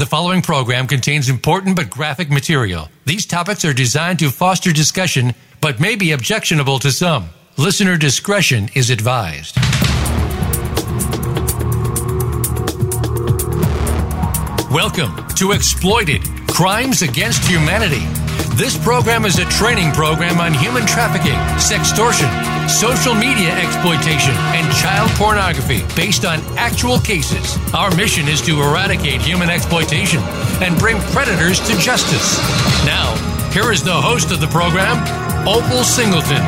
The following program contains important but graphic material. These topics are designed to foster discussion but may be objectionable to some. Listener discretion is advised. Welcome to Exploited Crimes Against Humanity. This program is a training program on human trafficking, sextortion, social media exploitation, and child pornography based on actual cases. Our mission is to eradicate human exploitation and bring predators to justice. Now, here is the host of the program, Opal Singleton.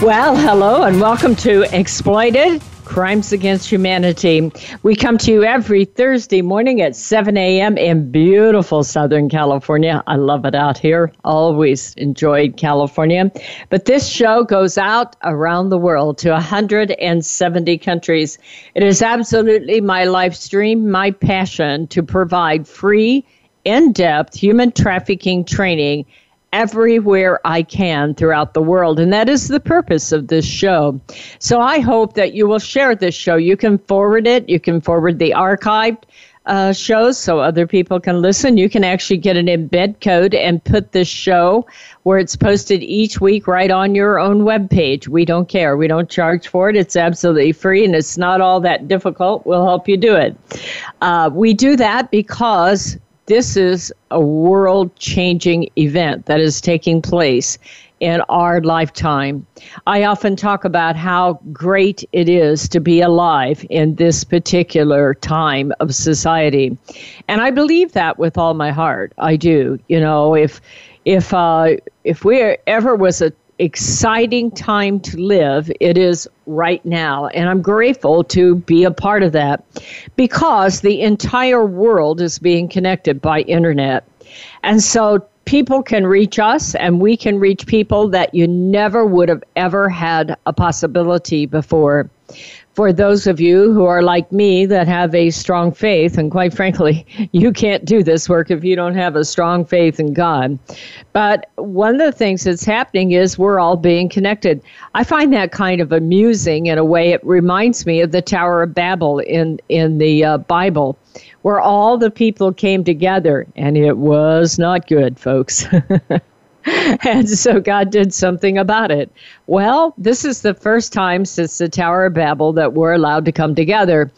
Well, hello and welcome to Exploited Crimes Against Humanity. We come to you every Thursday morning at 7 a.m. in beautiful Southern California. I love it out here. Always enjoyed California. But this show goes out around the world to 170 countries. It is absolutely my life stream, my passion to provide free, in depth human trafficking training everywhere I can throughout the world. And that is the purpose of this show. So I hope that you will share this show. You can forward it, you can forward the archived. Uh, shows so other people can listen. You can actually get an embed code and put this show where it's posted each week right on your own web page. We don't care. We don't charge for it. It's absolutely free and it's not all that difficult. We'll help you do it. Uh, we do that because this is a world changing event that is taking place in our lifetime. I often talk about how great it is to be alive in this particular time of society. And I believe that with all my heart. I do. You know, if if uh, if we ever was a exciting time to live. It is right now. And I'm grateful to be a part of that because the entire world is being connected by internet. And so people can reach us and we can reach people that you never would have ever had a possibility before for those of you who are like me that have a strong faith, and quite frankly, you can't do this work if you don't have a strong faith in God. But one of the things that's happening is we're all being connected. I find that kind of amusing in a way. It reminds me of the Tower of Babel in, in the uh, Bible, where all the people came together, and it was not good, folks. and so God did something about it. Well, this is the first time since the Tower of Babel that we're allowed to come together.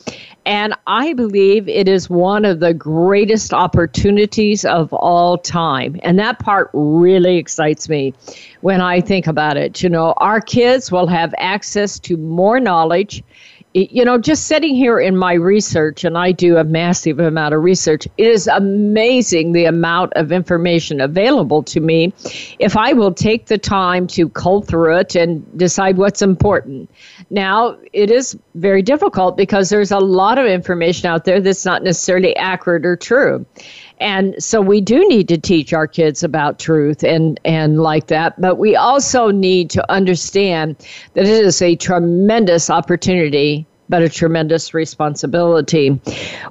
And I believe it is one of the greatest opportunities of all time. And that part really excites me when I think about it. You know, our kids will have access to more knowledge you know, just sitting here in my research, and I do a massive amount of research, it is amazing the amount of information available to me if I will take the time to cull through it and decide what's important. Now, it is very difficult because there's a lot of information out there that's not necessarily accurate or true. And so we do need to teach our kids about truth and, and like that. But we also need to understand that it is a tremendous opportunity but a tremendous responsibility.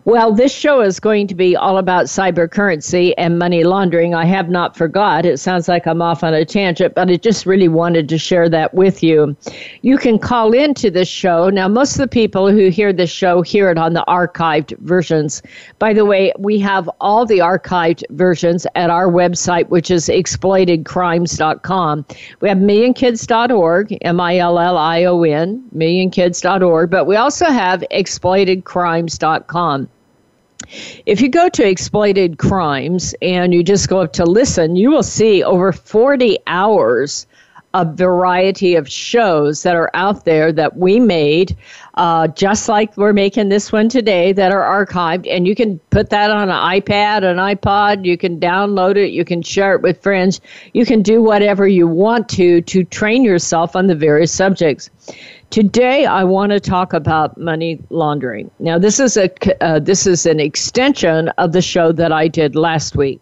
Well, this show is going to be all about cyber currency and money laundering. I have not forgot. It sounds like I'm off on a tangent, but I just really wanted to share that with you. You can call into this show. Now, most of the people who hear this show hear it on the archived versions. By the way, we have all the archived versions at our website, which is exploitedcrimes.com. We have millionkids.org, M I L L I O N, millionkids.org, but we also also have exploitedcrimes.com. If you go to exploited crimes and you just go up to listen, you will see over 40 hours a variety of shows that are out there that we made, uh, just like we're making this one today, that are archived. And you can put that on an iPad, an iPod, you can download it, you can share it with friends, you can do whatever you want to to train yourself on the various subjects. Today, I want to talk about money laundering. Now, this is a uh, this is an extension of the show that I did last week,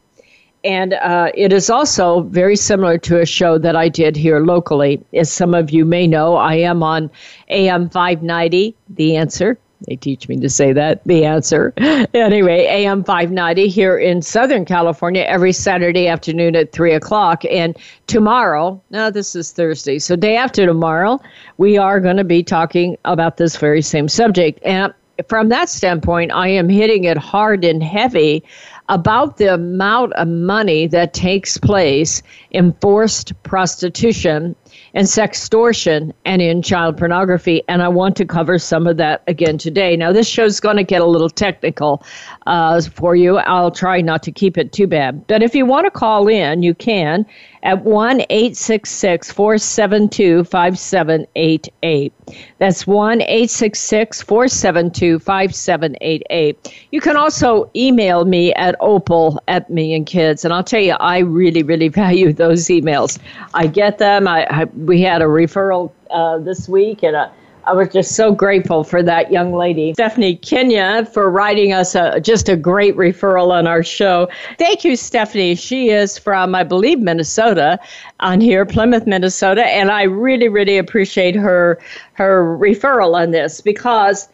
and uh, it is also very similar to a show that I did here locally. As some of you may know, I am on AM 590, The Answer, they teach me to say that, the answer. Anyway, AM 590 here in Southern California every Saturday afternoon at 3 o'clock. And tomorrow, now this is Thursday, so day after tomorrow, we are going to be talking about this very same subject. And from that standpoint, I am hitting it hard and heavy about the amount of money that takes place in forced prostitution and sextortion and in child pornography. And I want to cover some of that again today. Now, this show's going to get a little technical uh, for you. I'll try not to keep it too bad. But if you want to call in, you can at 1 866 472 5788. That's 1 866 472 5788. You can also email me at opal at Million Kids. And I'll tell you, I really, really value those emails. I get them. I, I we had a referral uh, this week, and I was just so grateful for that young lady, Stephanie Kenya, for writing us a, just a great referral on our show. Thank you, Stephanie. She is from, I believe, Minnesota on here, Plymouth, Minnesota, and I really, really appreciate her her referral on this because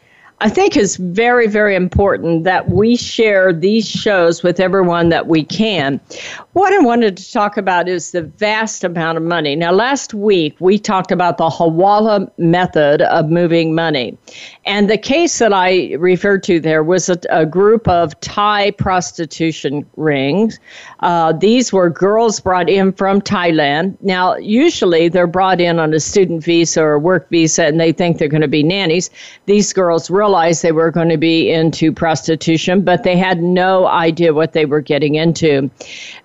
I think it's very, very important that we share these shows with everyone that we can. What I wanted to talk about is the vast amount of money. Now, last week we talked about the Hawala method of moving money. And the case that I referred to there was a, a group of Thai prostitution rings. Uh, these were girls brought in from Thailand. Now, usually they're brought in on a student visa or a work visa and they think they're going to be nannies. These girls realize they were going to be into prostitution, but they had no idea what they were getting into.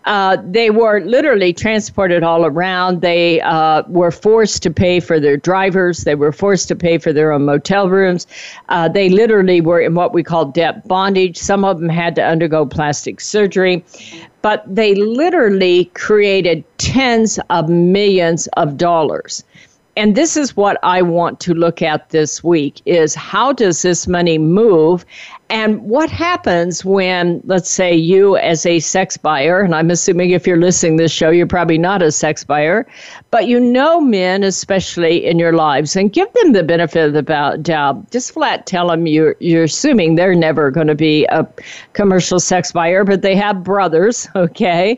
Uh, they were literally transported all around. They uh, were forced to pay for their drivers. They were forced to pay for their own motel rooms. Uh, they literally were in what we call debt bondage. Some of them had to undergo plastic surgery but they literally created tens of millions of dollars and this is what I want to look at this week is how does this money move? And what happens when let's say you as a sex buyer and I'm assuming if you're listening to this show you're probably not a sex buyer but you know men especially in your lives and give them the benefit of the doubt. Just flat tell them you're you're assuming they're never going to be a commercial sex buyer but they have brothers okay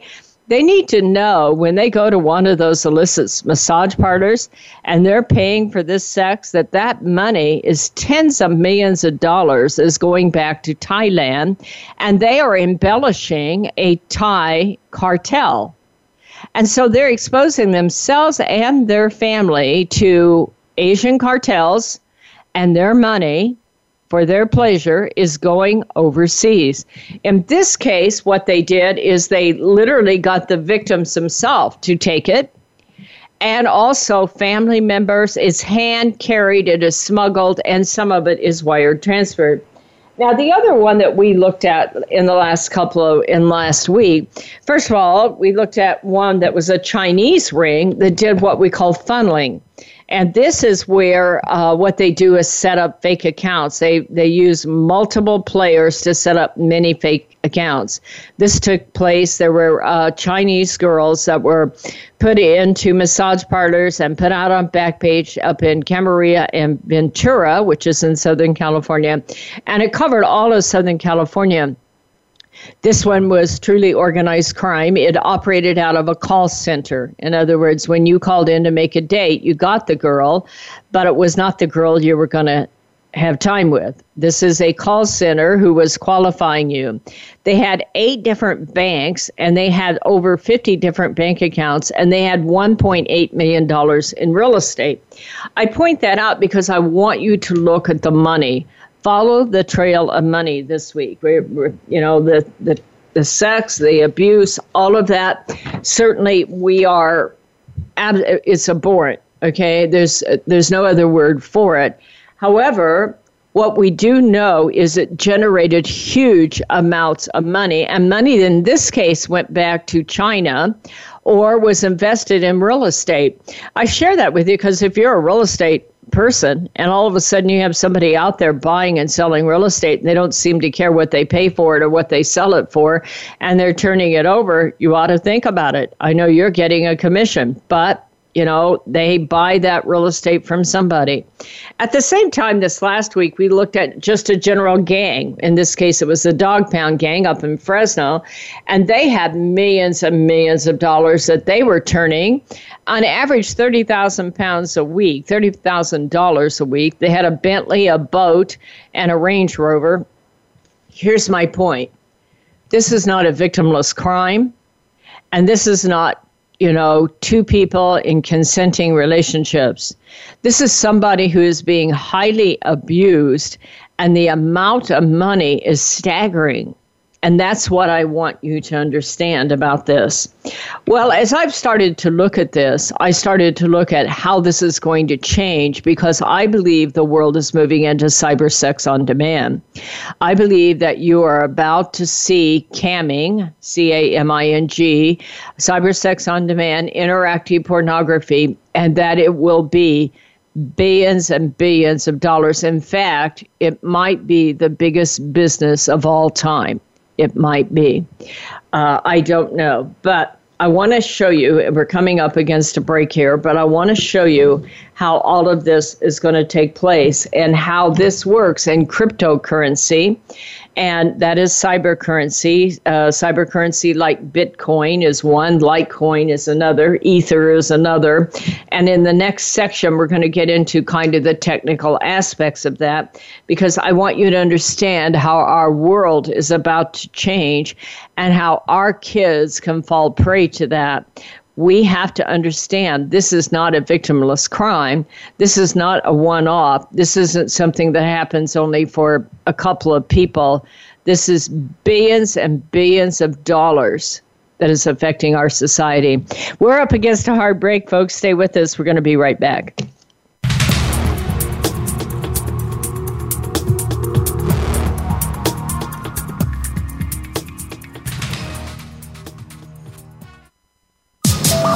they need to know when they go to one of those illicit massage parlors and they're paying for this sex that that money is tens of millions of dollars is going back to Thailand and they are embellishing a Thai cartel. And so they're exposing themselves and their family to Asian cartels and their money for their pleasure is going overseas. In this case, what they did is they literally got the victims themselves to take it. And also, family members, it's hand carried, it is smuggled, and some of it is wired transferred. Now, the other one that we looked at in the last couple of, in last week, first of all, we looked at one that was a Chinese ring that did what we call funneling. And this is where uh, what they do is set up fake accounts. They they use multiple players to set up many fake accounts. This took place. There were uh, Chinese girls that were put into massage parlors and put out on Backpage up in Camarillo and Ventura, which is in Southern California, and it covered all of Southern California. This one was truly organized crime. It operated out of a call center. In other words, when you called in to make a date, you got the girl, but it was not the girl you were going to have time with. This is a call center who was qualifying you. They had eight different banks and they had over 50 different bank accounts and they had $1.8 million in real estate. I point that out because I want you to look at the money follow the trail of money this week. We're, we're, you know, the, the, the sex, the abuse, all of that. Certainly, we are, it's abhorrent. Okay, there's there's no other word for it. However, what we do know is it generated huge amounts of money, and money in this case went back to China or was invested in real estate. I share that with you because if you're a real estate person and all of a sudden you have somebody out there buying and selling real estate and they don't seem to care what they pay for it or what they sell it for and they're turning it over you ought to think about it. I know you're getting a commission but You know, they buy that real estate from somebody. At the same time, this last week, we looked at just a general gang. In this case, it was the Dog Pound gang up in Fresno. And they had millions and millions of dollars that they were turning. On average, 30,000 pounds a week, $30,000 a week. They had a Bentley, a boat, and a Range Rover. Here's my point this is not a victimless crime. And this is not you know, two people in consenting relationships. This is somebody who is being highly abused, and the amount of money is staggering. And that's what I want you to understand about this. Well, as I've started to look at this, I started to look at how this is going to change because I believe the world is moving into cyber sex on demand. I believe that you are about to see camming, C A M I N G, cyber sex on demand, interactive pornography, and that it will be billions and billions of dollars. In fact, it might be the biggest business of all time it might be. Uh, I don't know. But I want to show you, we're coming up against a break here, but I want to show you how all of this is going to take place and how this works in cryptocurrency and that is cyber currency. Uh, cyber currency like Bitcoin is one, Litecoin is another, Ether is another. And in the next section, we're going to get into kind of the technical aspects of that because I want you to understand how our world is about to change and how our kids can fall prey to that we have to understand this is not a victimless crime. This is not a one off. This isn't something that happens only for a couple of people. This is billions and billions of dollars that is affecting our society. We're up against a hard break, folks. Stay with us. We're going to be right back.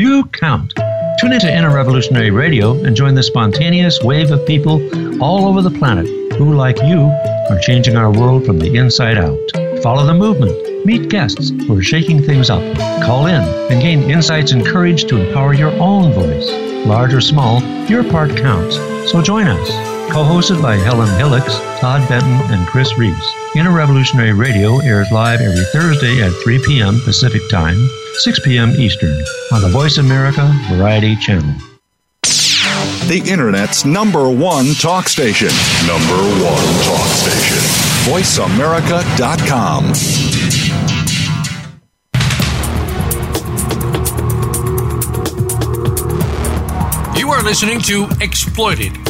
You count. Tune into Inner Revolutionary Radio and join the spontaneous wave of people all over the planet who, like you, are changing our world from the inside out. Follow the movement. Meet guests who are shaking things up. Call in and gain insights and courage to empower your own voice. Large or small, your part counts. So join us. Co-hosted by Helen Hillocks, Todd Benton, and Chris Reeves. Inner Revolutionary Radio airs live every Thursday at 3 p.m. Pacific Time, 6 p.m. Eastern on the Voice America Variety Channel. The Internet's number one talk station. Number one talk station. VoiceAmerica.com. You are listening to Exploited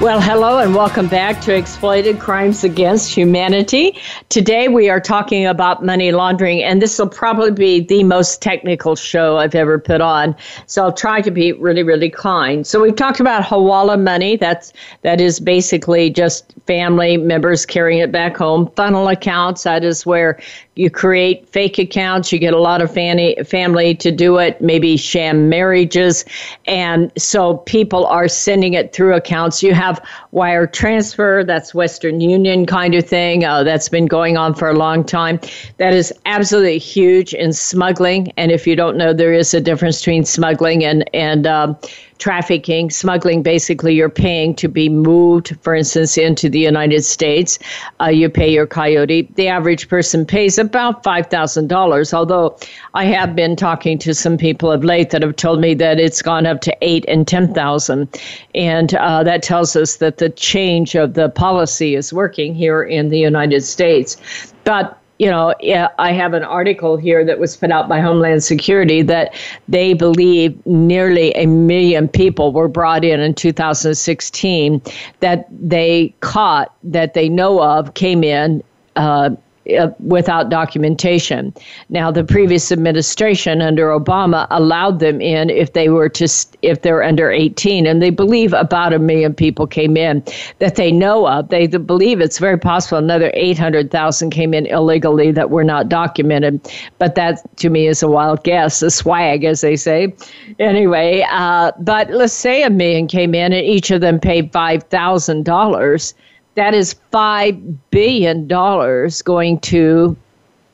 Well, hello and welcome back to Exploited Crimes Against Humanity. Today we are talking about money laundering, and this will probably be the most technical show I've ever put on. So I'll try to be really, really kind. So we've talked about Hawala money. That's that is basically just family members carrying it back home. Funnel accounts. That is where you create fake accounts, you get a lot of family family to do it, maybe sham marriages, and so people are sending it through accounts. You have wire transfer, that's Western Union kind of thing. Uh, that's been going on for a long time. That is absolutely huge in smuggling. And if you don't know, there is a difference between smuggling and and um, trafficking, smuggling, basically you're paying to be moved, for instance, into the United States. Uh, you pay your coyote. The average person pays about $5,000, although I have been talking to some people of late that have told me that it's gone up to eight and 10,000. And uh, that tells us that the change of the policy is working here in the United States. But you know, I have an article here that was put out by Homeland Security that they believe nearly a million people were brought in in 2016 that they caught, that they know of, came in. Uh, uh, without documentation. Now, the previous administration under Obama allowed them in if they were to if they're under 18, and they believe about a million people came in that they know of. They believe it's very possible another 800,000 came in illegally that were not documented, but that to me is a wild guess, a swag, as they say. Anyway, uh, but let's say a million came in, and each of them paid five thousand dollars that is $5 billion going to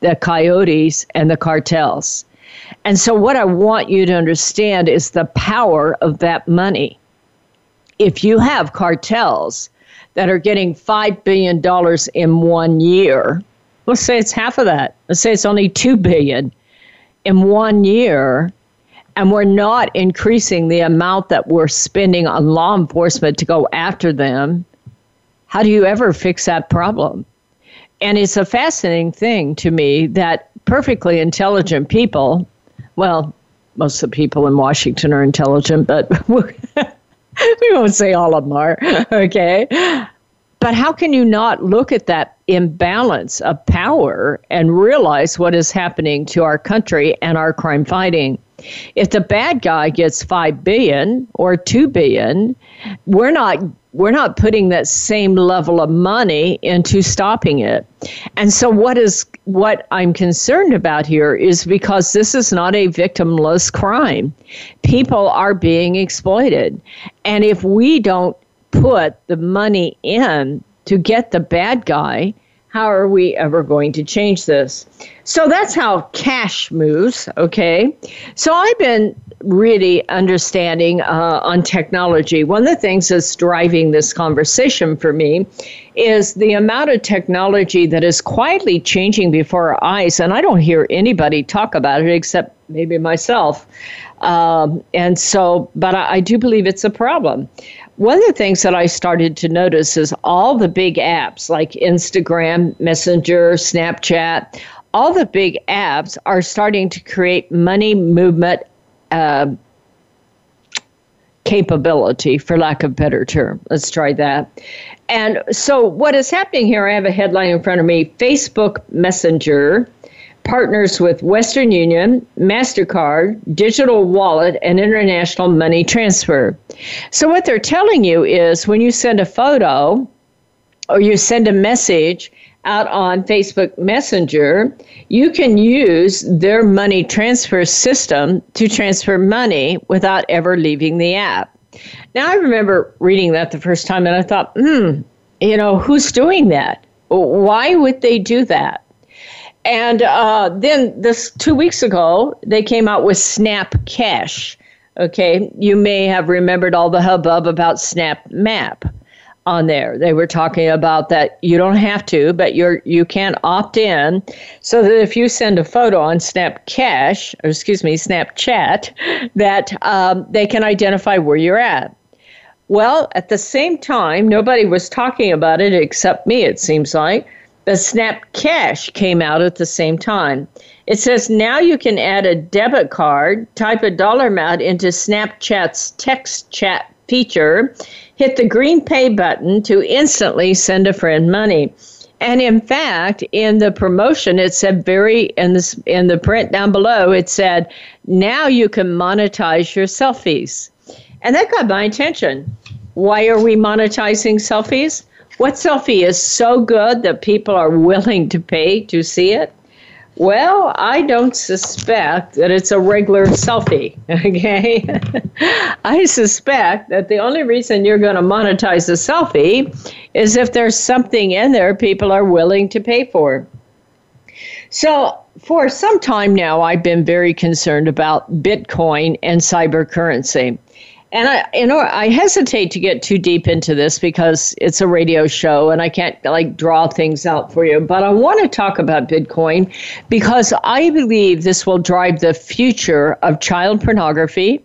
the coyotes and the cartels. And so, what I want you to understand is the power of that money. If you have cartels that are getting $5 billion in one year, let's say it's half of that, let's say it's only 2 billion in one year, and we're not increasing the amount that we're spending on law enforcement to go after them how do you ever fix that problem? And it's a fascinating thing to me that perfectly intelligent people, well, most of the people in Washington are intelligent, but we won't say all of them are, okay? But how can you not look at that imbalance of power and realize what is happening to our country and our crime fighting? If the bad guy gets 5 billion or 2 billion, we're not we're not putting that same level of money into stopping it. And so what is what I'm concerned about here is because this is not a victimless crime. People are being exploited. And if we don't put the money in to get the bad guy, how are we ever going to change this? So that's how cash moves, okay? So I've been really understanding uh, on technology. One of the things that's driving this conversation for me is the amount of technology that is quietly changing before our eyes. And I don't hear anybody talk about it except maybe myself. Um, and so, but I, I do believe it's a problem. One of the things that I started to notice is all the big apps like Instagram, Messenger, Snapchat, all the big apps are starting to create money movement uh, capability, for lack of a better term. Let's try that. And so, what is happening here? I have a headline in front of me Facebook Messenger partners with Western Union, MasterCard, Digital Wallet, and International Money Transfer. So, what they're telling you is when you send a photo or you send a message out on Facebook Messenger, you can use their money transfer system to transfer money without ever leaving the app. Now, I remember reading that the first time and I thought, hmm, you know, who's doing that? Why would they do that? And uh, then this two weeks ago, they came out with Snap Cash. Okay, you may have remembered all the hubbub about Snap Map on there. They were talking about that you don't have to, but you're you can opt in, so that if you send a photo on Snap Cash, or excuse me, Snapchat, that um, they can identify where you're at. Well, at the same time, nobody was talking about it except me. It seems like the Snap Cash came out at the same time. It says now you can add a debit card, type a dollar amount into Snapchat's text chat feature, hit the green pay button to instantly send a friend money. And in fact, in the promotion, it said very in the in the print down below, it said, "Now you can monetize your selfies," and that got my attention. Why are we monetizing selfies? What selfie is so good that people are willing to pay to see it? Well, I don't suspect that it's a regular selfie, okay? I suspect that the only reason you're going to monetize a selfie is if there's something in there people are willing to pay for. So, for some time now, I've been very concerned about Bitcoin and cyber currency. And I, you know, I hesitate to get too deep into this because it's a radio show and I can't like draw things out for you. But I want to talk about Bitcoin because I believe this will drive the future of child pornography,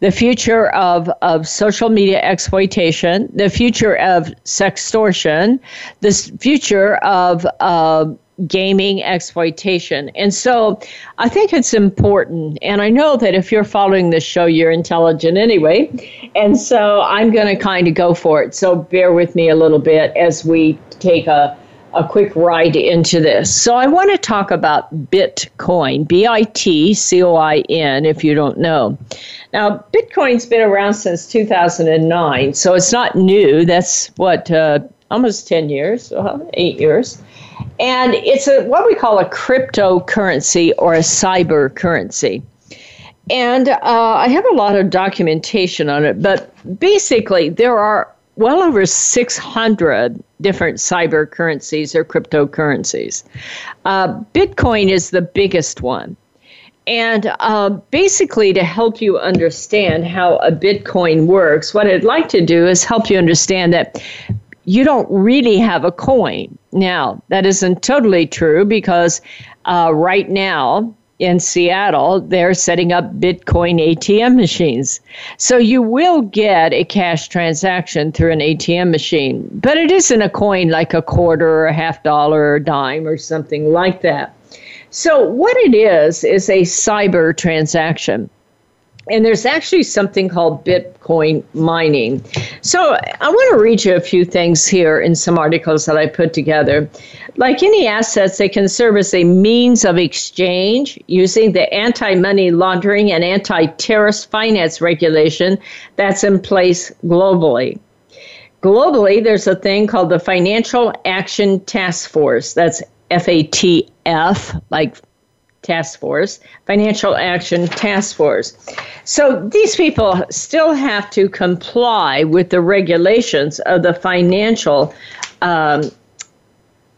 the future of, of social media exploitation, the future of sextortion, the future of uh, gaming exploitation. And so I think it's important. And I know that if you're following this show, you're intelligent anyway. And so I'm going to kind of go for it. So bear with me a little bit as we take a a quick ride into this. So, I want to talk about Bitcoin, B I T C O I N, if you don't know. Now, Bitcoin's been around since 2009, so it's not new. That's what, uh, almost 10 years, uh, eight years. And it's a what we call a cryptocurrency or a cyber currency. And uh, I have a lot of documentation on it, but basically, there are well over 600 different cyber currencies or cryptocurrencies. Uh, Bitcoin is the biggest one. And uh, basically, to help you understand how a Bitcoin works, what I'd like to do is help you understand that you don't really have a coin. Now, that isn't totally true because uh, right now in Seattle, they're setting up Bitcoin ATM machines. So you will get a cash transaction through an ATM machine, but it isn't a coin like a quarter or a half dollar or a dime or something like that. So, what it is, is a cyber transaction. And there's actually something called Bitcoin mining. So I want to read you a few things here in some articles that I put together. Like any assets, they can serve as a means of exchange using the anti money laundering and anti terrorist finance regulation that's in place globally. Globally, there's a thing called the Financial Action Task Force. That's FATF, like task force, financial action task force. So these people still have to comply with the regulations of the financial um,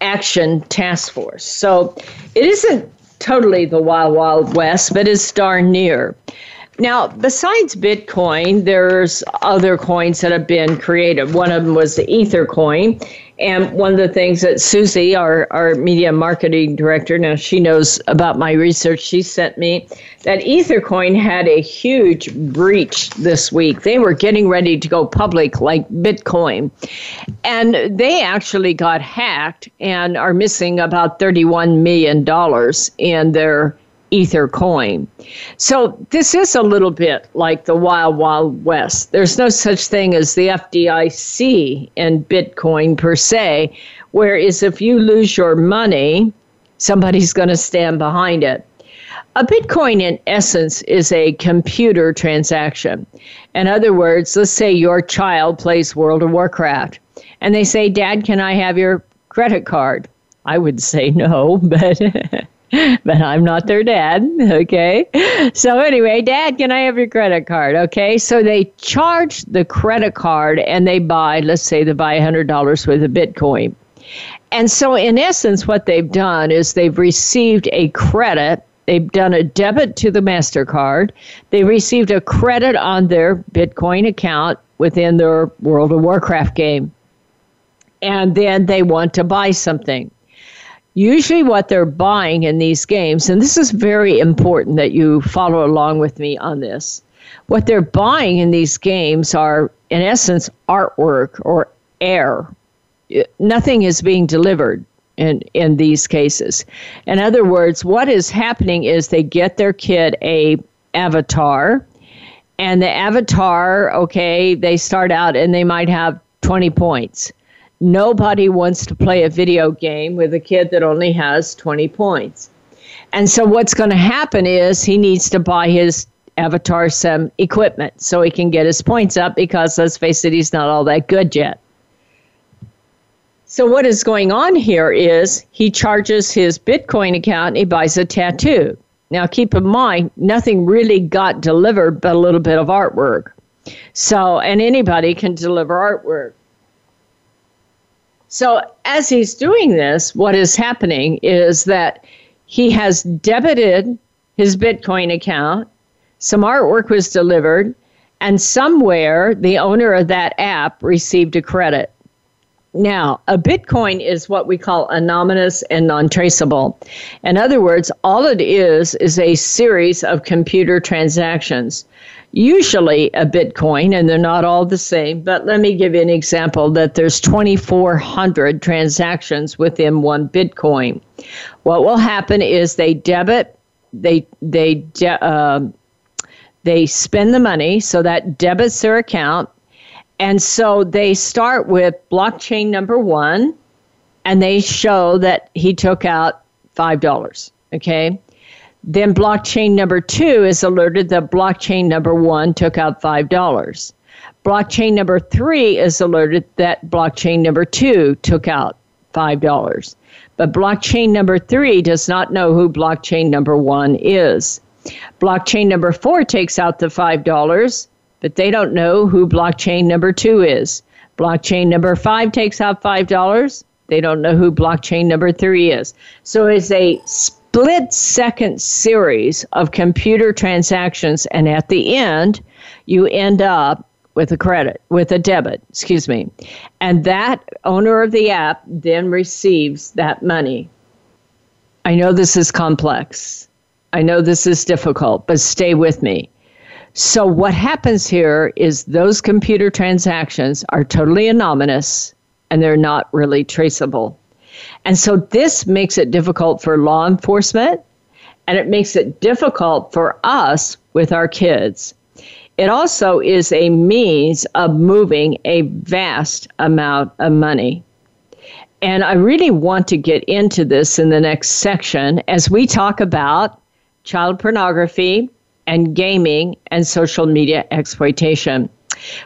action task force. So it isn't totally the wild, wild west, but it's darn near. Now, besides Bitcoin, there's other coins that have been created. One of them was the Ether coin, and one of the things that Susie, our, our media marketing director, now she knows about my research, she sent me that Ethercoin had a huge breach this week. They were getting ready to go public like Bitcoin. And they actually got hacked and are missing about $31 million in their Ether coin. So this is a little bit like the Wild Wild West. There's no such thing as the FDIC in Bitcoin per se, whereas if you lose your money, somebody's going to stand behind it. A Bitcoin, in essence, is a computer transaction. In other words, let's say your child plays World of Warcraft and they say, Dad, can I have your credit card? I would say no, but but I'm not their dad. Okay. So, anyway, dad, can I have your credit card? Okay. So they charge the credit card and they buy, let's say they buy $100 worth of Bitcoin. And so, in essence, what they've done is they've received a credit. They've done a debit to the MasterCard. They received a credit on their Bitcoin account within their World of Warcraft game. And then they want to buy something usually what they're buying in these games, and this is very important that you follow along with me on this. What they're buying in these games are, in essence, artwork or air. Uh, nothing is being delivered in, in these cases. In other words, what is happening is they get their kid a avatar, and the avatar, okay, they start out and they might have 20 points Nobody wants to play a video game with a kid that only has 20 points. And so what's going to happen is he needs to buy his avatar some equipment so he can get his points up because let's face it, he's not all that good yet. So, what is going on here is he charges his Bitcoin account and he buys a tattoo. Now, keep in mind, nothing really got delivered but a little bit of artwork. So, and anybody can deliver artwork. So, as he's doing this, what is happening is that he has debited his Bitcoin account, some artwork was delivered, and somewhere the owner of that app received a credit. Now, a Bitcoin is what we call anonymous and non traceable. In other words, all it is is a series of computer transactions. Usually a Bitcoin, and they're not all the same, but let me give you an example that there's 2,400 transactions within one Bitcoin. What will happen is they debit, they, they, de- uh, they spend the money, so that debits their account and so they start with blockchain number one, and they show that he took out $5. Okay. Then blockchain number two is alerted that blockchain number one took out $5. Blockchain number three is alerted that blockchain number two took out $5. But blockchain number three does not know who blockchain number one is. Blockchain number four takes out the $5 but they don't know who blockchain number two is. Blockchain number five takes out $5. They don't know who blockchain number three is. So it's a split second series of computer transactions. And at the end, you end up with a credit, with a debit, excuse me. And that owner of the app then receives that money. I know this is complex. I know this is difficult, but stay with me. So, what happens here is those computer transactions are totally anonymous and they're not really traceable. And so, this makes it difficult for law enforcement and it makes it difficult for us with our kids. It also is a means of moving a vast amount of money. And I really want to get into this in the next section as we talk about child pornography and gaming and social media exploitation.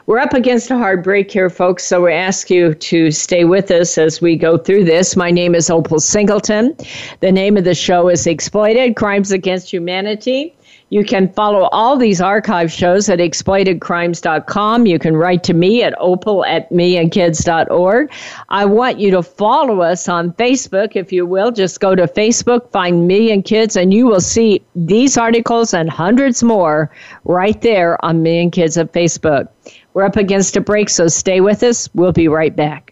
We're up against a hard break here, folks, so we ask you to stay with us as we go through this. My name is Opal Singleton. The name of the show is Exploited Crimes Against Humanity. You can follow all these archive shows at exploitedcrimes.com. You can write to me at opal at millionkids.org. I want you to follow us on Facebook, if you will. Just go to Facebook, find Million Kids, and you will see these articles and hundreds more right there on Million Kids at Facebook. We're up against a break, so stay with us. We'll be right back.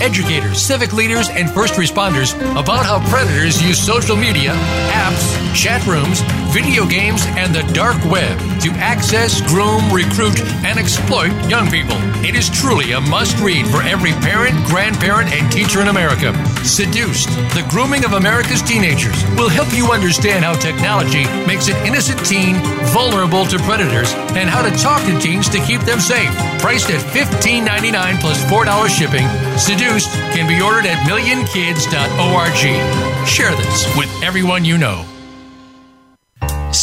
educators, civic leaders, and first responders about how predators use social media, apps, chat rooms, video games, and the dark web to access, groom, recruit, and exploit young people. It is truly a must read for every parent, grandparent, and teacher in America. Seduced, the grooming of America's teenagers will help you understand how technology makes an innocent teen vulnerable to predators and how to talk to teens to keep them safe. Priced at $15.99 plus $4 shipping, Seduced can be ordered at millionkids.org. Share this with everyone you know.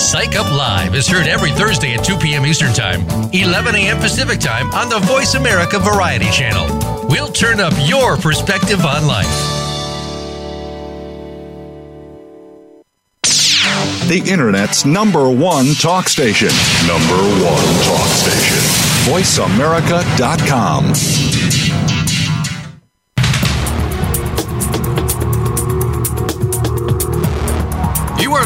Psych Up Live is heard every Thursday at 2 p.m. Eastern Time, 11 a.m. Pacific Time on the Voice America Variety Channel. We'll turn up your perspective on life. The Internet's number one talk station. Number one talk station. VoiceAmerica.com.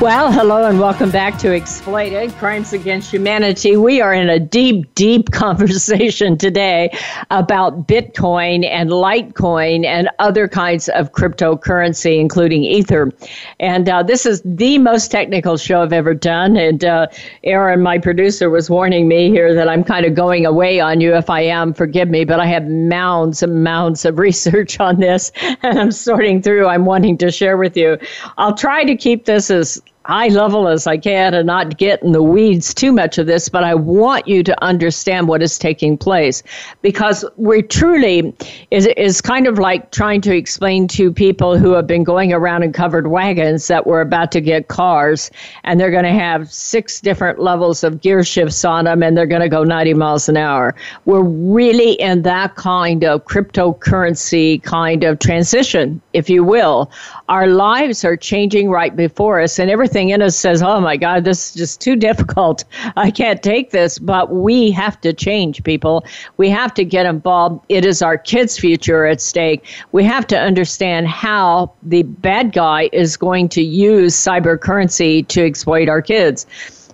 Well, hello and welcome back to Exploited Crimes Against Humanity. We are in a deep, deep conversation today about Bitcoin and Litecoin and other kinds of cryptocurrency, including Ether. And uh, this is the most technical show I've ever done. And uh, Aaron, my producer, was warning me here that I'm kind of going away on you. If I am, forgive me, but I have mounds and mounds of research on this and I'm sorting through. I'm wanting to share with you. I'll try to keep this as high level as I can and not get in the weeds too much of this, but I want you to understand what is taking place because we truly is is kind of like trying to explain to people who have been going around in covered wagons that we're about to get cars and they're going to have six different levels of gear shifts on them and they're going to go 90 miles an hour. We're really in that kind of cryptocurrency kind of transition, if you will. Our lives are changing right before us and everything in us says, oh my God, this is just too difficult. I can't take this. But we have to change, people. We have to get involved. It is our kids' future at stake. We have to understand how the bad guy is going to use cyber currency to exploit our kids.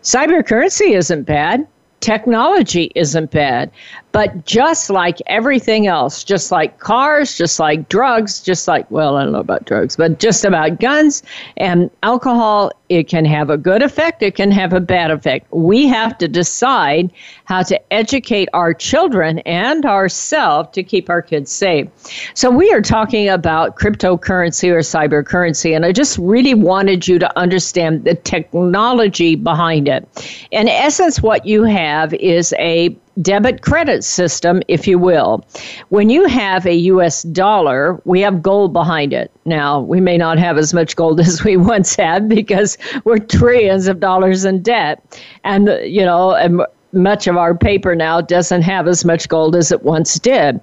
Cyber currency isn't bad technology isn't bad. But just like everything else, just like cars, just like drugs, just like, well, I don't know about drugs, but just about guns and alcohol, it can have a good effect, it can have a bad effect. We have to decide how to educate our children and ourselves to keep our kids safe. So, we are talking about cryptocurrency or cyber currency, and I just really wanted you to understand the technology behind it. In essence, what you have is a debit credit system, if you will. When you have a US dollar, we have gold behind it. Now, we may not have as much gold as we once had because we're trillions of dollars in debt. And, you know, and much of our paper now doesn't have as much gold as it once did.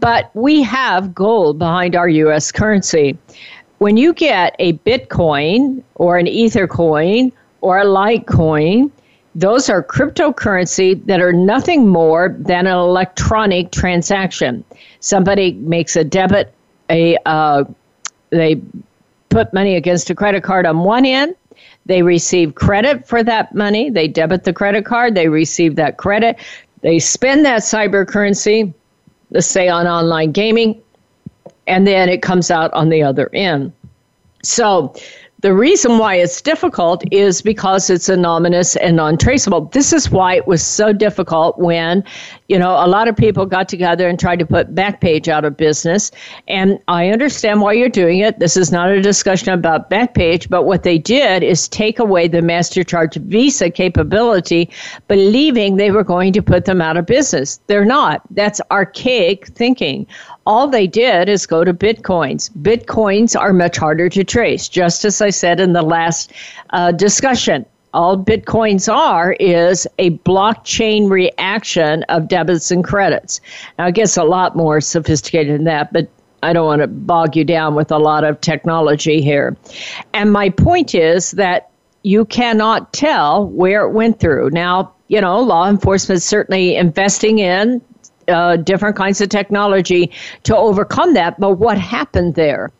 But we have gold behind our US currency. When you get a Bitcoin or an Ether coin or a Litecoin, those are cryptocurrency that are nothing more than an electronic transaction. Somebody makes a debit, a uh, they put money against a credit card on one end. They receive credit for that money. They debit the credit card. They receive that credit. They spend that cyber currency, let's say on online gaming, and then it comes out on the other end. So the reason why it's difficult is because it's anonymous and non traceable. This is why it was so difficult when, you know, a lot of people got together and tried to put Backpage out of business. And I understand why you're doing it. This is not a discussion about Backpage, but what they did is take away the MasterCharge Visa capability, believing they were going to put them out of business. They're not. That's archaic thinking all they did is go to bitcoins. Bitcoins are much harder to trace, just as I said in the last uh, discussion. All bitcoins are is a blockchain reaction of debits and credits. Now, it gets a lot more sophisticated than that, but I don't want to bog you down with a lot of technology here. And my point is that you cannot tell where it went through. Now, you know, law enforcement is certainly investing in uh, different kinds of technology to overcome that. But what happened there?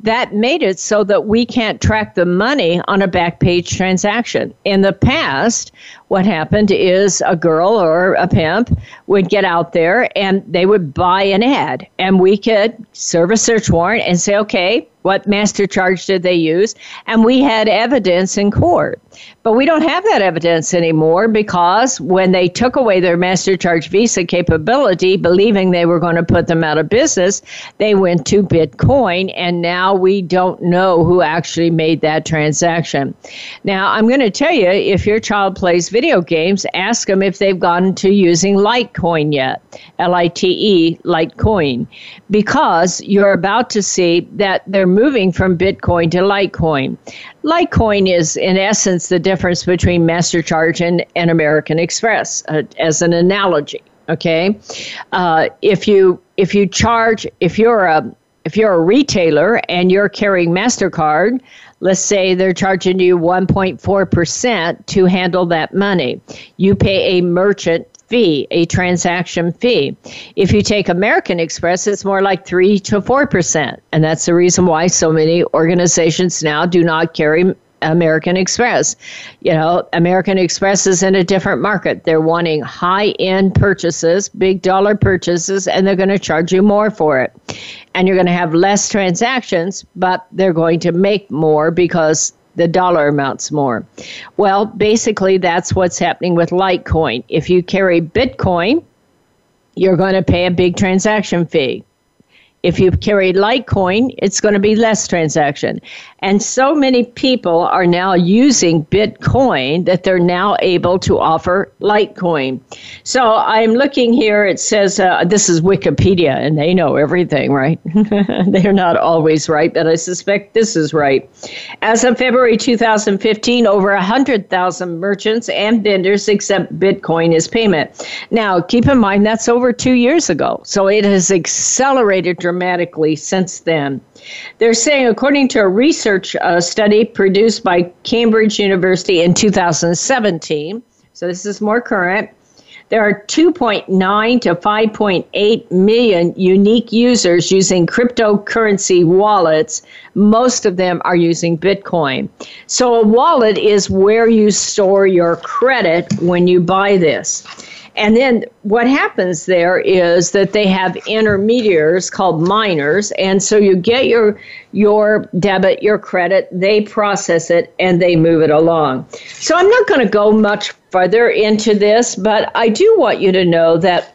That made it so that we can't track the money on a back page transaction. In the past, what happened is a girl or a pimp would get out there and they would buy an ad, and we could serve a search warrant and say, okay, what master charge did they use? And we had evidence in court. But we don't have that evidence anymore because when they took away their master charge visa capability, believing they were going to put them out of business, they went to Bitcoin, and now we don't know who actually made that transaction. Now, I'm going to tell you if your child plays video games, ask them if they've gone to using Litecoin yet, L I T E, Litecoin, because you're about to see that they're moving from Bitcoin to Litecoin. Litecoin is, in essence, the difference between MasterCharge and, and American Express, uh, as an analogy. Okay, uh, if you if you charge if you're a if you're a retailer and you're carrying Mastercard, let's say they're charging you 1.4% to handle that money. You pay a merchant fee, a transaction fee. If you take American Express, it's more like 3 to 4%. And that's the reason why so many organizations now do not carry American Express. You know, American Express is in a different market. They're wanting high end purchases, big dollar purchases, and they're going to charge you more for it. And you're going to have less transactions, but they're going to make more because the dollar amounts more. Well, basically, that's what's happening with Litecoin. If you carry Bitcoin, you're going to pay a big transaction fee. If you carry Litecoin, it's going to be less transaction. And so many people are now using Bitcoin that they're now able to offer Litecoin. So I'm looking here, it says uh, this is Wikipedia, and they know everything, right? they're not always right, but I suspect this is right. As of February 2015, over 100,000 merchants and vendors accept Bitcoin as payment. Now, keep in mind that's over two years ago. So it has accelerated dramatically dramatically since then. They're saying, according to a research uh, study produced by Cambridge University in 2017, so this is more current, there are 2.9 to 5.8 million unique users using cryptocurrency wallets. Most of them are using Bitcoin. So, a wallet is where you store your credit when you buy this. And then what happens there is that they have intermediaries called miners, and so you get your your debit, your credit, they process it and they move it along. So I'm not going to go much further into this, but I do want you to know that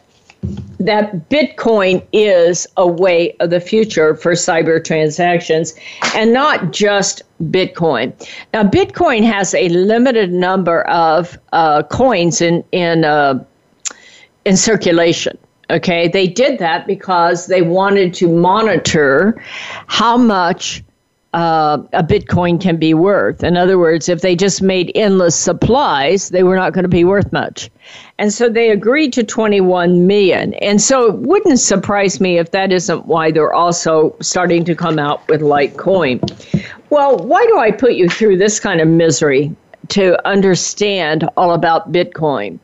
that Bitcoin is a way of the future for cyber transactions and not just Bitcoin. Now, Bitcoin has a limited number of uh, coins in, in uh, in circulation. Okay, they did that because they wanted to monitor how much uh, a Bitcoin can be worth. In other words, if they just made endless supplies, they were not going to be worth much. And so they agreed to 21 million. And so it wouldn't surprise me if that isn't why they're also starting to come out with Litecoin. Well, why do I put you through this kind of misery to understand all about Bitcoin?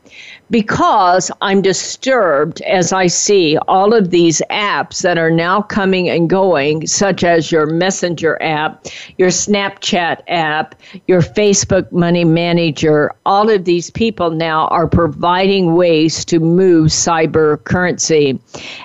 Because I'm disturbed as I see all of these apps that are now coming and going, such as your Messenger app, your Snapchat app, your Facebook Money Manager. All of these people now are providing ways to move cyber currency.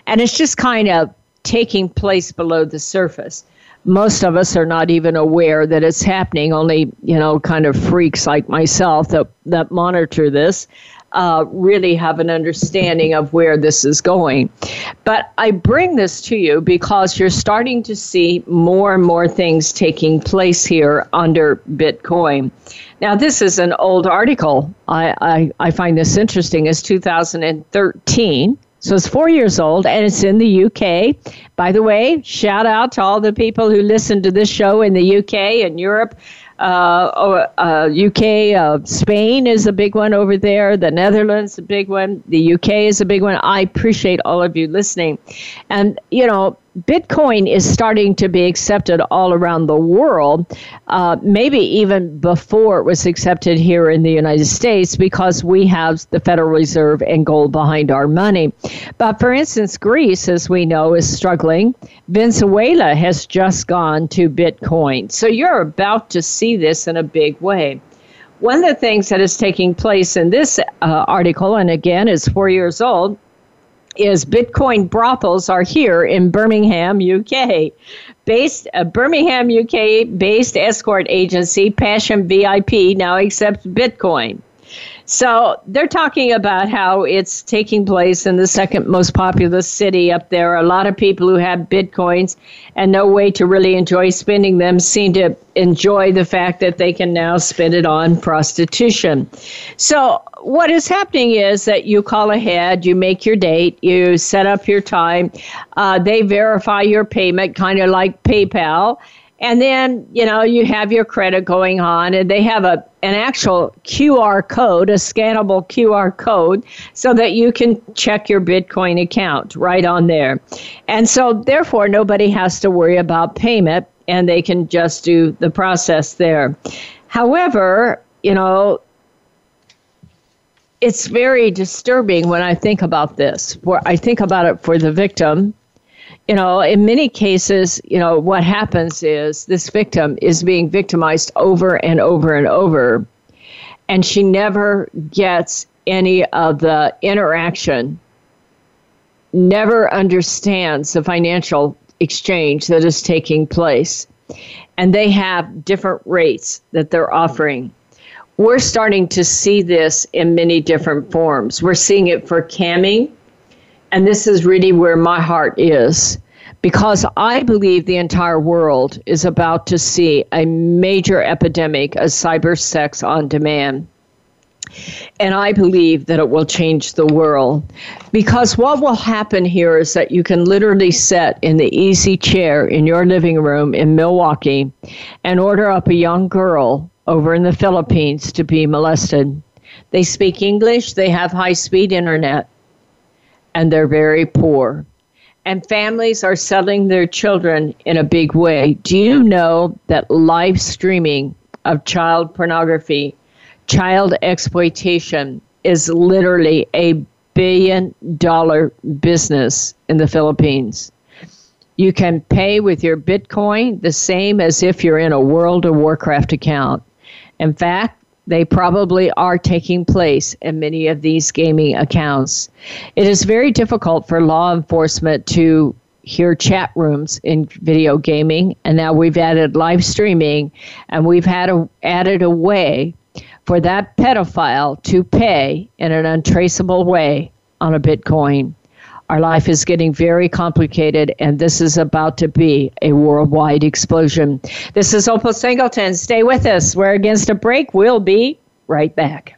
And it's just kind of taking place below the surface most of us are not even aware that it's happening only you know kind of freaks like myself that that monitor this uh, really have an understanding of where this is going. But I bring this to you because you're starting to see more and more things taking place here under Bitcoin. Now, this is an old article. I, I, I find this interesting. It's 2013. So it's four years old and it's in the UK. By the way, shout out to all the people who listen to this show in the UK and Europe uh, uh, UK, uh, Spain is a big one over there. The Netherlands, a big one. The UK is a big one. I appreciate all of you listening. And, you know, Bitcoin is starting to be accepted all around the world, uh, maybe even before it was accepted here in the United States because we have the Federal Reserve and gold behind our money. But for instance, Greece, as we know, is struggling. Venezuela has just gone to Bitcoin. So you're about to see this in a big way. One of the things that is taking place in this uh, article, and again, is four years old, is Bitcoin brothels are here in Birmingham, UK. Based uh, Birmingham, UK based escort agency Passion VIP now accepts Bitcoin. So they're talking about how it's taking place in the second most populous city up there. A lot of people who have bitcoins and no way to really enjoy spending them seem to enjoy the fact that they can now spend it on prostitution. So what is happening is that you call ahead, you make your date, you set up your time, uh, they verify your payment, kind of like PayPal and then, you know, you have your credit going on, and they have a an actual QR code, a scannable QR code, so that you can check your Bitcoin account right on there. And so, therefore, nobody has to worry about payment, and they can just do the process there. However, you know, it's very disturbing when I think about this. Where I think about it for the victim you know, in many cases, you know, what happens is this victim is being victimized over and over and over, and she never gets any of the interaction, never understands the financial exchange that is taking place. And they have different rates that they're offering. We're starting to see this in many different forms. We're seeing it for camming and this is really where my heart is because I believe the entire world is about to see a major epidemic of cyber sex on demand. And I believe that it will change the world. Because what will happen here is that you can literally sit in the easy chair in your living room in Milwaukee and order up a young girl over in the Philippines to be molested. They speak English, they have high speed internet and they're very poor. And families are selling their children in a big way. Do you know that live streaming of child pornography, child exploitation, is literally a billion dollar business in the Philippines? You can pay with your Bitcoin the same as if you're in a World of Warcraft account. In fact, they probably are taking place in many of these gaming accounts. It is very difficult for law enforcement to hear chat rooms in video gaming, and now we've added live streaming, and we've had a, added a way for that pedophile to pay in an untraceable way on a Bitcoin. Our life is getting very complicated, and this is about to be a worldwide explosion. This is Opal Singleton. Stay with us. We're against a break. We'll be right back.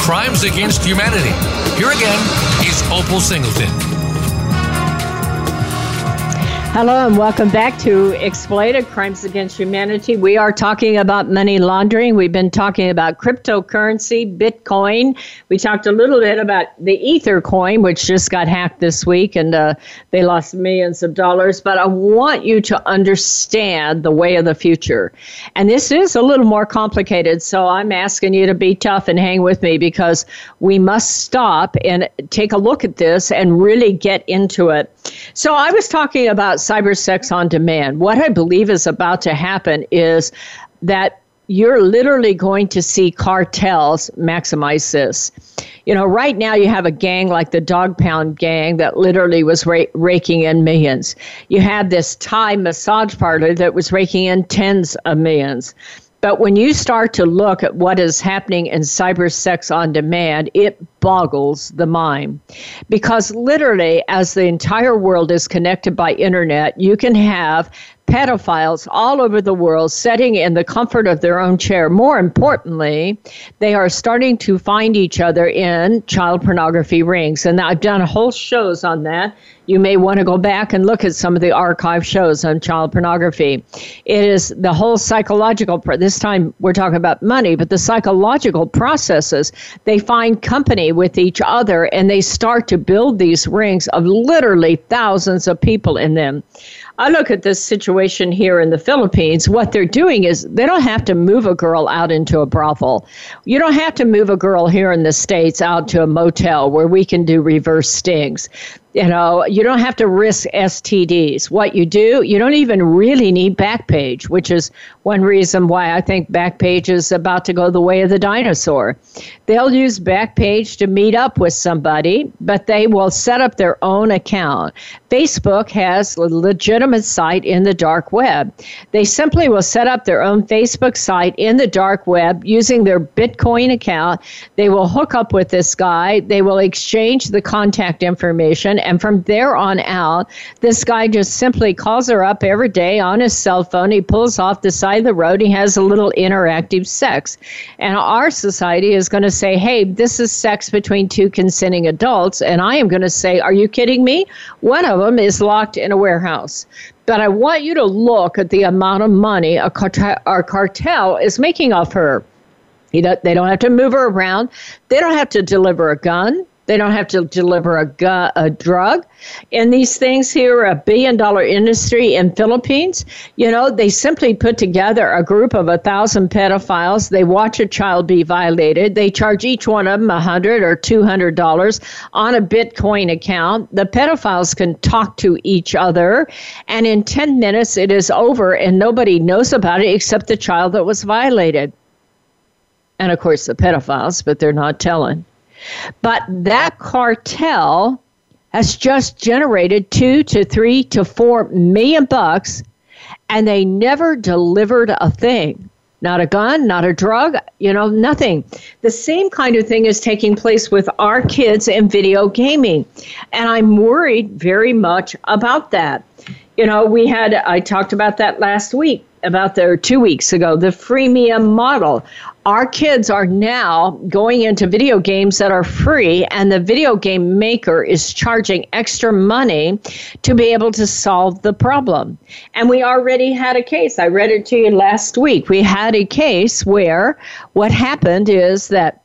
Crimes Against Humanity. Here again is Opal Singleton. Hello and welcome back to Exploited Crimes Against Humanity. We are talking about money laundering. We've been talking about cryptocurrency, Bitcoin. We talked a little bit about the Ether coin, which just got hacked this week and uh, they lost millions of dollars. But I want you to understand the way of the future. And this is a little more complicated. So I'm asking you to be tough and hang with me because we must stop and take a look at this and really get into it. So I was talking about cyber sex on demand. What I believe is about to happen is that you're literally going to see cartels maximize this. You know, right now you have a gang like the Dog Pound gang that literally was ra- raking in millions. You have this Thai massage parlor that was raking in tens of millions. But when you start to look at what is happening in cyber sex on demand, it boggles the mind. Because literally, as the entire world is connected by internet, you can have pedophiles all over the world sitting in the comfort of their own chair. More importantly, they are starting to find each other in child pornography rings. And I've done whole shows on that. You may want to go back and look at some of the archive shows on child pornography. It is the whole psychological, this time we're talking about money, but the psychological processes. They find company with each other and they start to build these rings of literally thousands of people in them. I look at this situation here in the Philippines. What they're doing is they don't have to move a girl out into a brothel. You don't have to move a girl here in the States out to a motel where we can do reverse stings you know, you don't have to risk STDs. What you do, you don't even really need Backpage, which is one reason why I think Backpage is about to go the way of the dinosaur. They'll use Backpage to meet up with somebody, but they will set up their own account. Facebook has a legitimate site in the dark web. They simply will set up their own Facebook site in the dark web using their Bitcoin account. They will hook up with this guy. They will exchange the contact information and from there on out, this guy just simply calls her up every day on his cell phone. He pulls off the side of the road. He has a little interactive sex. And our society is going to say, hey, this is sex between two consenting adults. And I am going to say, are you kidding me? One of them is locked in a warehouse. But I want you to look at the amount of money a cartel, our cartel is making off her. You know, they don't have to move her around. They don't have to deliver a gun. They don't have to deliver a, gu- a drug. And these things here, a billion dollar industry in Philippines, you know, they simply put together a group of a thousand pedophiles. They watch a child be violated. They charge each one of them a hundred or two hundred dollars on a Bitcoin account. The pedophiles can talk to each other, and in ten minutes it is over, and nobody knows about it except the child that was violated. And of course, the pedophiles, but they're not telling. But that cartel has just generated two to three to four million bucks, and they never delivered a thing. Not a gun, not a drug, you know, nothing. The same kind of thing is taking place with our kids in video gaming. And I'm worried very much about that. You know, we had, I talked about that last week about there two weeks ago, the freemium model. Our kids are now going into video games that are free, and the video game maker is charging extra money to be able to solve the problem. And we already had a case. I read it to you last week. We had a case where what happened is that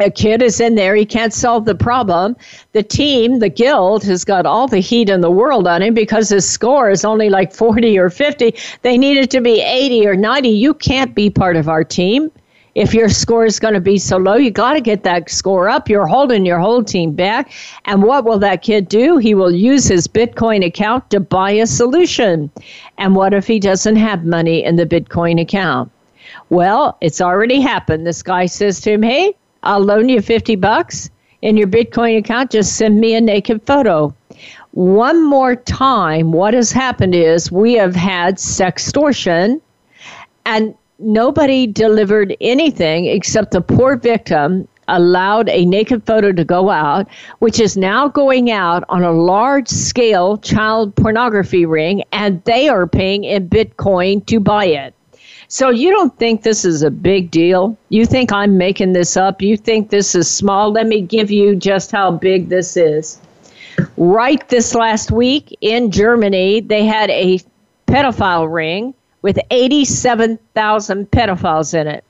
a kid is in there. He can't solve the problem. The team, the guild, has got all the heat in the world on him because his score is only like 40 or 50. They need it to be 80 or 90. You can't be part of our team. If your score is going to be so low, you got to get that score up. You're holding your whole team back. And what will that kid do? He will use his Bitcoin account to buy a solution. And what if he doesn't have money in the Bitcoin account? Well, it's already happened. This guy says to him, Hey, I'll loan you 50 bucks in your Bitcoin account. Just send me a naked photo. One more time, what has happened is we have had sextortion and nobody delivered anything except the poor victim allowed a naked photo to go out, which is now going out on a large scale child pornography ring, and they are paying in Bitcoin to buy it. So you don't think this is a big deal? You think I'm making this up? You think this is small? Let me give you just how big this is. Right this last week in Germany, they had a pedophile ring with 87,000 pedophiles in it.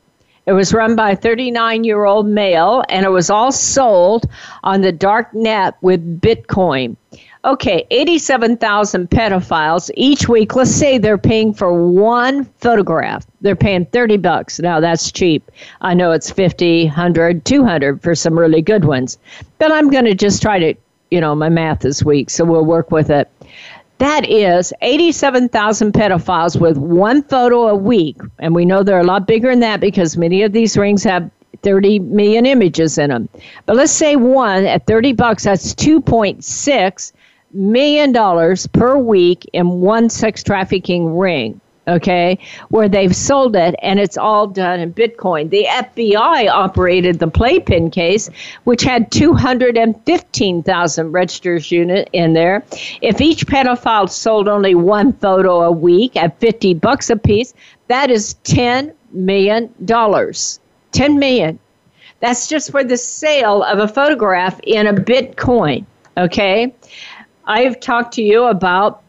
It was run by a 39 year old male, and it was all sold on the dark net with Bitcoin. Okay, 87,000 pedophiles each week. Let's say they're paying for one photograph. They're paying 30 bucks. Now that's cheap. I know it's 50, 100, 200 for some really good ones. But I'm going to just try to, you know, my math is weak, so we'll work with it. That is 87,000 pedophiles with one photo a week. And we know they're a lot bigger than that because many of these rings have 30 million images in them. But let's say one at 30 bucks, that's 2.6 million dollars per week in one sex trafficking ring okay, where they've sold it and it's all done in Bitcoin. The FBI operated the Playpen case, which had 215,000 registers unit in there. If each pedophile sold only one photo a week at 50 bucks a piece, that is 10 million dollars. 10 million. That's just for the sale of a photograph in a Bitcoin, okay? I've talked to you about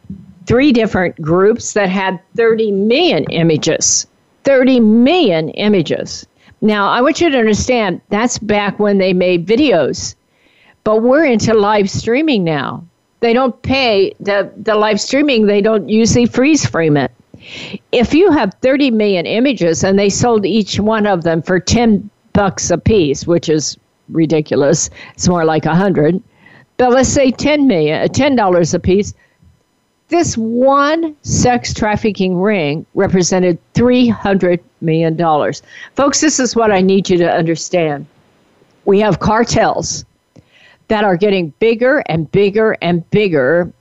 three different groups that had 30 million images. 30 million images. Now, I want you to understand that's back when they made videos, but we're into live streaming now. They don't pay the, the live streaming, they don't usually freeze frame it. If you have 30 million images and they sold each one of them for 10 bucks a piece, which is ridiculous, it's more like 100, but let's say 10 million, uh, $10 a piece, this one sex trafficking ring represented $300 million. Folks, this is what I need you to understand. We have cartels that are getting bigger and bigger and bigger,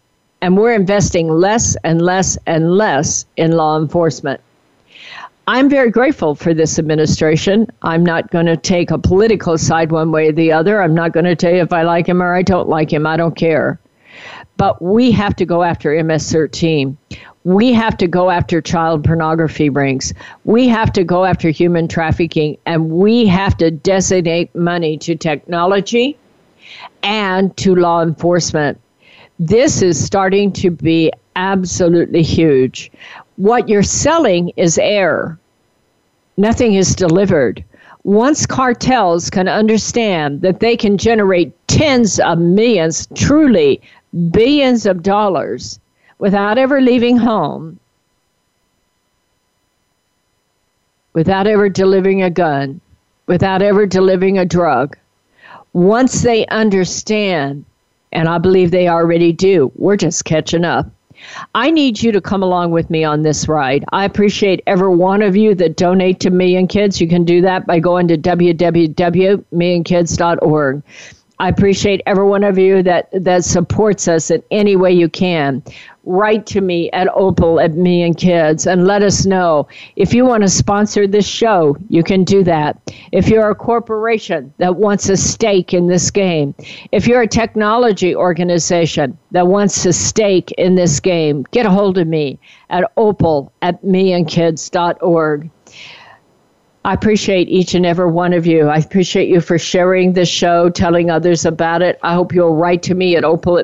and we're investing less and less and less in law enforcement. I'm very grateful for this administration. I'm not going to take a political side one way or the other. I'm not going to tell you if I like him or I don't like him. I don't care. But we have to go after MS 13. We have to go after child pornography rings. We have to go after human trafficking. And we have to designate money to technology and to law enforcement. This is starting to be absolutely huge. What you're selling is air, nothing is delivered. Once cartels can understand that they can generate tens of millions, truly billions of dollars without ever leaving home, without ever delivering a gun, without ever delivering a drug. Once they understand, and I believe they already do, we're just catching up. I need you to come along with me on this ride. I appreciate every one of you that donate to Million Kids. You can do that by going to www.millionkids.org. I appreciate every one of you that, that supports us in any way you can. Write to me at Opal at Million Kids and let us know. If you want to sponsor this show, you can do that. If you're a corporation that wants a stake in this game, if you're a technology organization that wants a stake in this game, get a hold of me at opal at millionkids.org. I appreciate each and every one of you. I appreciate you for sharing this show, telling others about it. I hope you'll write to me at opal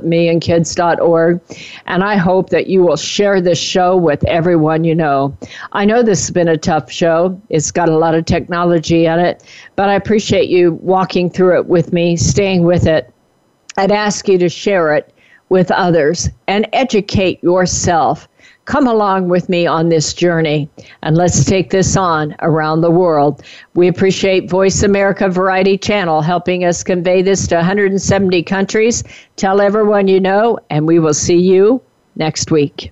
at. And I hope that you will share this show with everyone you know. I know this has been a tough show, it's got a lot of technology in it, but I appreciate you walking through it with me, staying with it. I'd ask you to share it with others and educate yourself Come along with me on this journey and let's take this on around the world. We appreciate Voice America Variety Channel helping us convey this to 170 countries. Tell everyone you know, and we will see you next week.